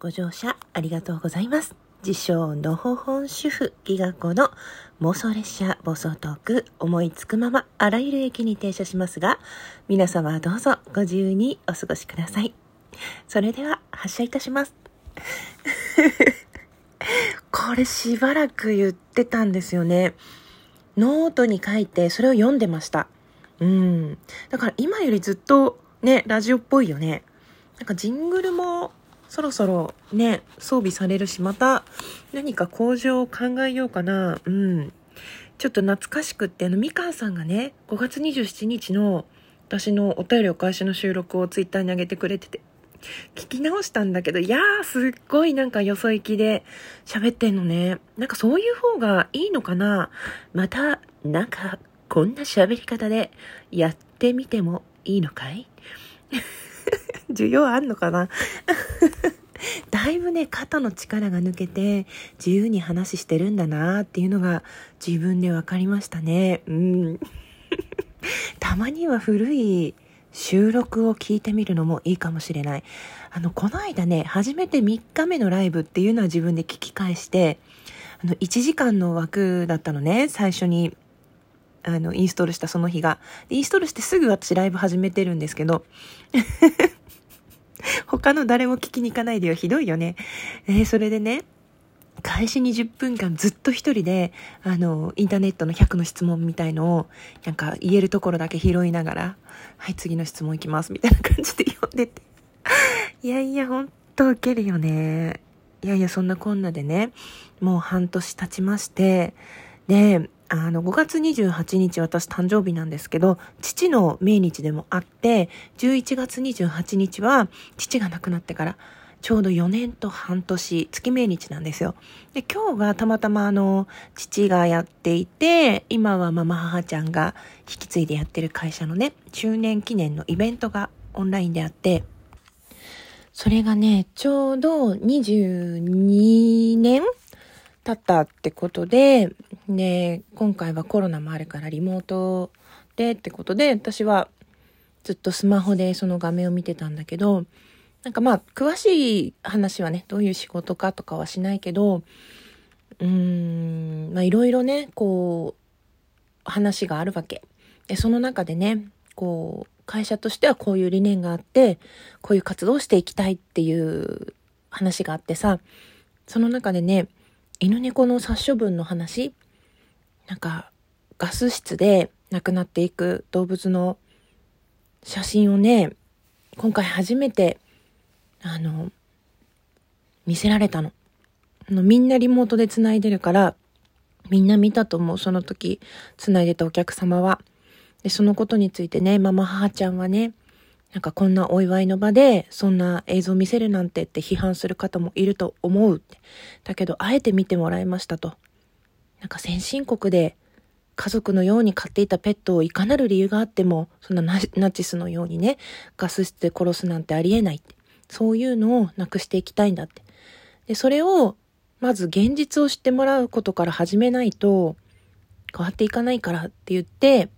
ご乗車ありがとうございます。自称のほほん主婦ギガ子の妄想列車暴走トーク思いつくままあらゆる駅に停車しますが、皆様どうぞご自由にお過ごしください。それでは発車いたします。これしばらく言ってたんですよね。ノートに書いてそれを読んでました。うん。だから今よりずっとね、ラジオっぽいよね。なんかジングルもそろそろね、装備されるし、また何か工場を考えようかな。うん。ちょっと懐かしくって、あの、みかんさんがね、5月27日の私のお便りお返しの収録をツイッターに上げてくれてて、聞き直したんだけど、いやー、すっごいなんかよそ行きで喋ってんのね。なんかそういう方がいいのかなまた、なんか、こんな喋り方でやってみてもいいのかい？需要あんのかな？だいぶね、肩の力が抜けて、自由に話してるんだなっていうのが自分で分かりましたね。うん。たまには古い収録を聞いてみるのもいいかもしれない。あの、この間ね、初めて3日目のライブっていうのは自分で聞き返して、あの、1時間の枠だったのね、最初にあの、インストールしたその日が。インストールしてすぐ私ライブ始めてるんですけど、他の誰も聞きに行かないでよ。ひどいよね。えー、それでね、開始20分間ずっと一人で、あの、インターネットの100の質問みたいのを、なんか言えるところだけ拾いながら、はい、次の質問いきます、みたいな感じで読んでて。いやいや、ほんと受けるよね。いやいや、そんなこんなでね、もう半年経ちまして、で、あの、5月28日私誕生日なんですけど、父の命日でもあって、11月28日は父が亡くなってからちょうど4年と半年、月命日なんですよ。で、今日がたまたまあの、父がやっていて、今はママ母ちゃんが引き継いでやってる会社のね、中年記念のイベントがオンラインであって、それがね、ちょうど22年経ったってことで、で、今回はコロナもあるからリモートでってことで、私はずっとスマホでその画面を見てたんだけど、なんかまあ、詳しい話はね、どういう仕事かとかはしないけど、うーん、まあいろいろね、こう、話があるわけ。で、その中でね、こう、会社としてはこういう理念があって、こういう活動をしていきたいっていう話があってさ、その中でね、犬猫の殺処分の話？なんか、ガス室で亡くなっていく動物の写真をね、今回初めて、あの、見せられたの。のみんなリモートで繋いでるから、みんな見たと思う、その時、繋いでたお客様は。で、そのことについてね、ママ母ちゃんはね、なんかこんなお祝いの場でそんな映像見せるなんてって批判する方もいると思う。だけどあえて見てもらいましたと。なんか先進国で家族のように飼っていたペットをいかなる理由があっても、そんなナチスのようにね、ガス室で殺すなんてありえない。そういうのをなくしていきたいんだって。で、それを、まず現実を知ってもらうことから始めないと、変わっていかないからって言って、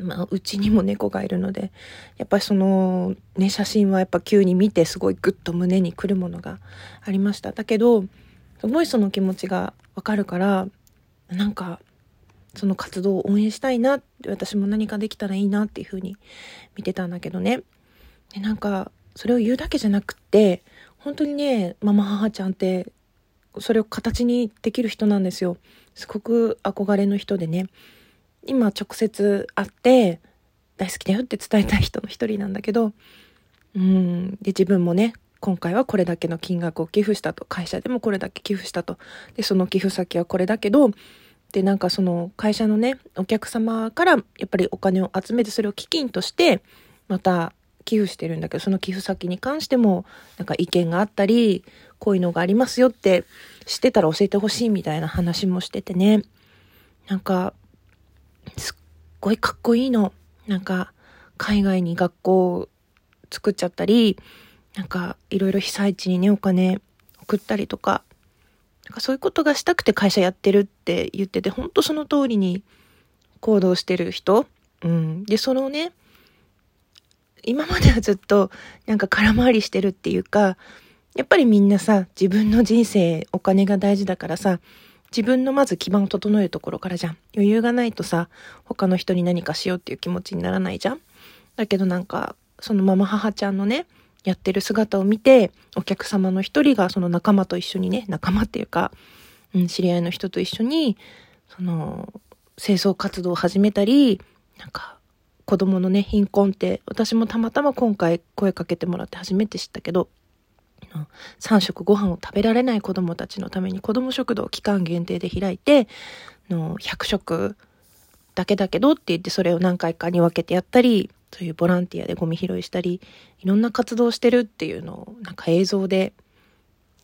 まあ、うちにも猫がいるので、やっぱりその、ね、写真はやっぱ急に見てすごいグッと胸に来るものがありました。だけど、すごいその気持ちがわかるから、なんか、その活動を応援したいなって、私も何かできたらいいなっていうふうに見てたんだけどね。で、なんか、それを言うだけじゃなくって、本当にね、ママ母ちゃんって、それを形にできる人なんですよ。すごく憧れの人でね。今直接会って大好きだよって伝えたい人の一人なんだけど、うん、で、自分もね、今回はこれだけの金額を寄付したと、会社でもこれだけ寄付したと、で、その寄付先はこれだけど、で、なんかその会社のね、お客様からやっぱりお金を集めてそれを基金として、また寄付してるんだけど、その寄付先に関しても、なんか意見があったり、こういうのがありますよって知ってたら教えてほしいみたいな話もしててね。なんか、ごいかっこいいの。なんか、海外に学校作っちゃったり、なんか、いろいろ被災地にね、お金送ったりとか、なんかそういうことがしたくて会社やってるって言ってて、ほんとその通りに行動してる人。うん。で、そのね、今まではずっとなんか空回りしてるっていうか、やっぱりみんなさ、自分の人生、お金が大事だからさ、自分のまず基盤を整えるところからじゃん。余裕がないとさ、他の人に何かしようっていう気持ちにならないじゃん。だけどなんか、そのママ母ちゃんのね、やってる姿を見て、お客様の一人がその仲間と一緒にね、仲間っていうか、うん、知り合いの人と一緒に、その、清掃活動を始めたり、なんか、子供のね、貧困って、私もたまたま今回声かけてもらって初めて知ったけど、3食ご飯を食べられない子供たちのために子供食堂を期間限定で開いて、の100食だけだけどって言ってそれを何回かに分けてやったり、そういうボランティアでゴミ拾いしたり、いろんな活動してるっていうのをなんか映像で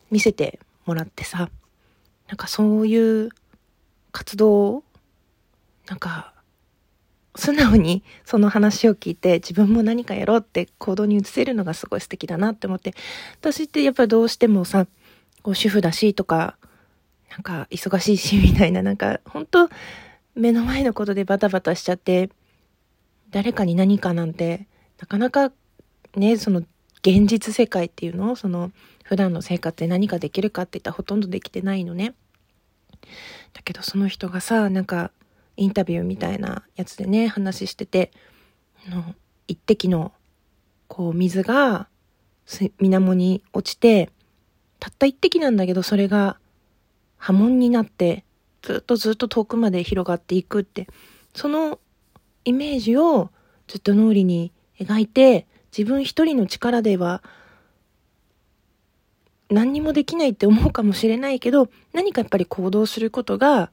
見せてもらってさ、なんかそういう活動を、なんか素直にその話を聞いて自分も何かやろうって行動に移せるのがすごい素敵だなって思って、私ってやっぱどうしてもさ、こう主婦だしとか、なんか忙しいしみたいな、なんか本当目の前のことでバタバタしちゃって、誰かに何かなんて、なかなかね、その現実世界っていうのを、その普段の生活で何かできるかって言ったらほとんどできてないのね。だけどその人がさ、なんかインタビューみたいなやつでね、話してて、の一滴の、こう、水が、水面に落ちて、たった一滴なんだけど、それが波紋になって、ずっとずっと遠くまで広がっていくって、そのイメージをずっと脳裏に描いて、自分一人の力では何にもできないって思うかもしれないけど、何かやっぱり行動することが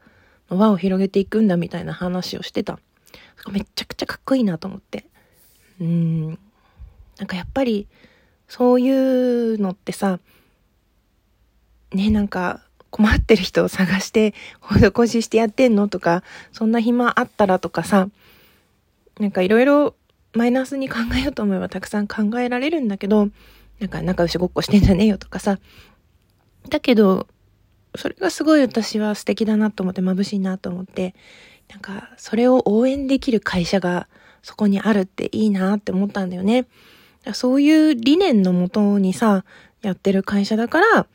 輪を広げていくんだみたいな話をしてた。めちゃくちゃかっこいいなと思って。うん。なんかやっぱり、そういうのってさ、ね、なんか困ってる人を探して、施ししてやってんのとか、そんな暇あったらとかさ、なんかいろいろマイナスに考えようと思えばたくさん考えられるんだけど、なんか仲良しごっこしてんじゃねえよとかさ。だけど、それがすごい私は素敵だなと思って眩しいなと思って、なんかそれを応援できる会社がそこにあるっていいなって思ったんだよね。そういう理念のもとにさ、やってる会社だから、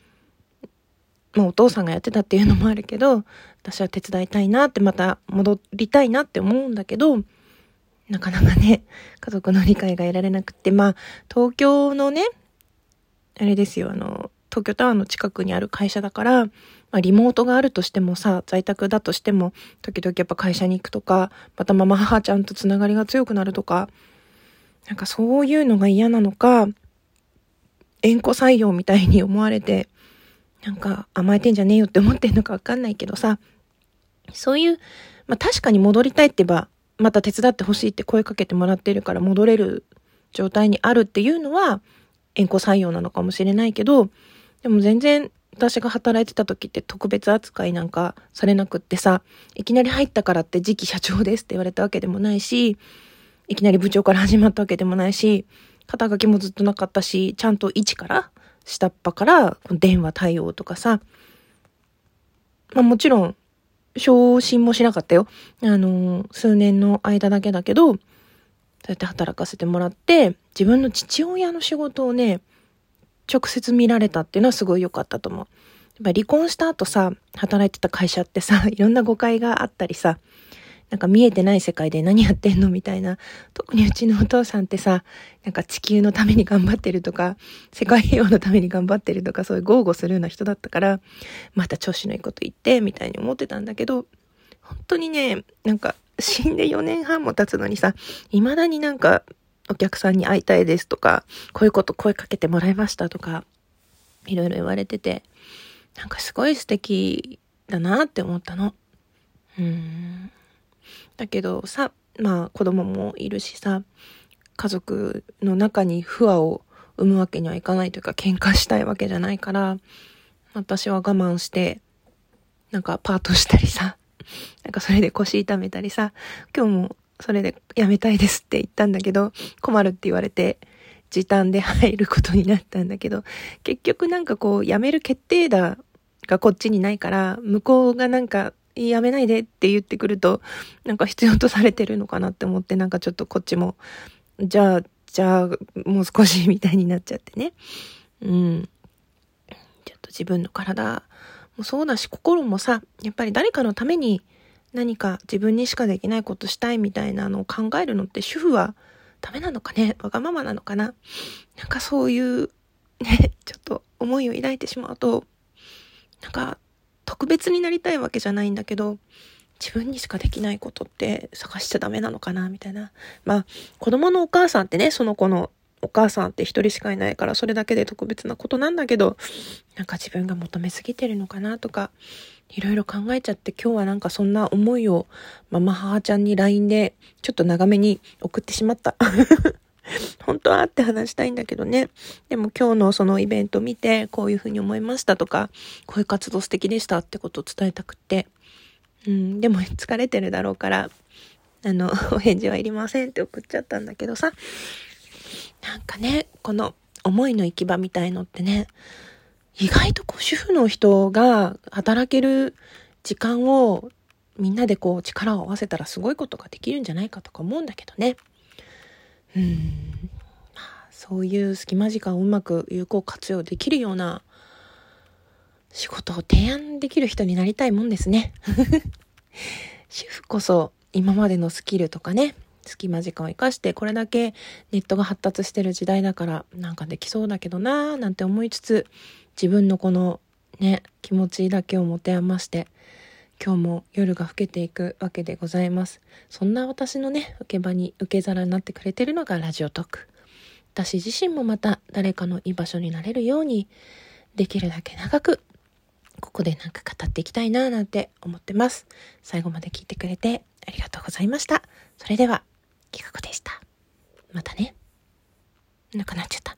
まあお父さんがやってたっていうのもあるけど、私は手伝いたいなってまた戻りたいなって思うんだけど、なかなかね、家族の理解が得られなくて、まあ東京のね、あれですよ、あの、東京タワーの近くにある会社だから、まあ、リモートがあるとしてもさ、在宅だとしても、時々やっぱ会社に行くとか、またママ母ちゃんとつながりが強くなるとか、なんかそういうのが嫌なのか、縁故採用みたいに思われて、なんか甘えてんじゃねえよって思ってんのかわかんないけどさ、そういう、まあ確かに戻りたいって言えば、また手伝ってほしいって声かけてもらってるから戻れる状態にあるっていうのは、縁故採用なのかもしれないけど、でも全然私が働いてた時って特別扱いなんかされなくってさ、いきなり入ったからって次期社長ですって言われたわけでもないし、いきなり部長から始まったわけでもないし、肩書きもずっとなかったし、ちゃんと1から、下っ端から電話対応とかさ、まあもちろん、昇進もしなかったよ。あの、数年の間だけだけど、そうやって働かせてもらって、自分の父親の仕事をね、直接見られたっていうのはすごい良かったと思う。やっぱ離婚した後さ、働いてた会社ってさ、いろんな誤解があったりさ、なんか見えてない世界で何やってんのみたいな。特にうちのお父さんってさ、なんか地球のために頑張ってるとか、世界平和のために頑張ってるとか、そういう豪語するような人だったから、また調子のいいこと言って、みたいに思ってたんだけど、本当にね、なんか死んで4年半も経つのにさ、未だになんかお客さんに会いたいですとか、こういうこと声かけてもらいましたとか、いろいろ言われてて、なんかすごい素敵だなって思ったの。うん。だけどさ、まあ子供もいるしさ、家族の中に不和を生むわけにはいかないというか喧嘩したいわけじゃないから、私は我慢して、なんかパートしたりさ、なんかそれで腰痛めたりさ、今日もそれで辞めたいですって言ったんだけど、困るって言われて、時短で入ることになったんだけど、結局なんかこう、辞める決定打がこっちにないから、向こうがなんか、やめないでって言ってくると、なんか必要とされてるのかなって思って、なんかちょっとこっちも、じゃあ、じゃあ、もう少しみたいになっちゃってね。うん。ちょっと自分の体もそうだし、心もさ、やっぱり誰かのために何か自分にしかできないことしたいみたいなのを考えるのって主婦はダメなのかね？わがままなのかな？なんかそういうね、ちょっと思いを抱いてしまうと、なんか特別になりたいわけじゃないんだけど、自分にしかできないことって探しちゃダメなのかな？みたいな。まあ、子供のお母さんってね、その子のお母さんって一人しかいないからそれだけで特別なことなんだけど、なんか自分が求めすぎてるのかな？とか、いろいろ考えちゃって今日はなんかそんな思いをママ母ちゃんに LINE でちょっと長めに送ってしまった。本当はって話したいんだけどね。でも今日のそのイベント見てこういうふうに思いましたとか、こういう活動素敵でしたってことを伝えたくって。うん、でも疲れてるだろうから、あの、お返事はいりませんって送っちゃったんだけどさ。なんかね、この思いの行き場みたいのってね、意外とこう主婦の人が働ける時間をみんなでこう力を合わせたらすごいことができるんじゃないかとか思うんだけどね。うん。まあ、そういう隙間時間をうまく有効活用できるような仕事を提案できる人になりたいもんですね。主婦こそ今までのスキルとかね、隙間時間を生かしてこれだけネットが発達してる時代だからなんかできそうだけどなーなんて思いつつ自分のこのね気持ちだけを持て余して今日も夜が更けていくわけでございますそんな私のね受け場に受け皿になってくれてるのがラジオトーク私自身もまた誰かの居場所になれるようにできるだけ長くここでなんか語っていきたいなぁなんて思ってます最後まで聞いてくれてありがとうございましたそれでは企画でした。またね。なくなっちゃった。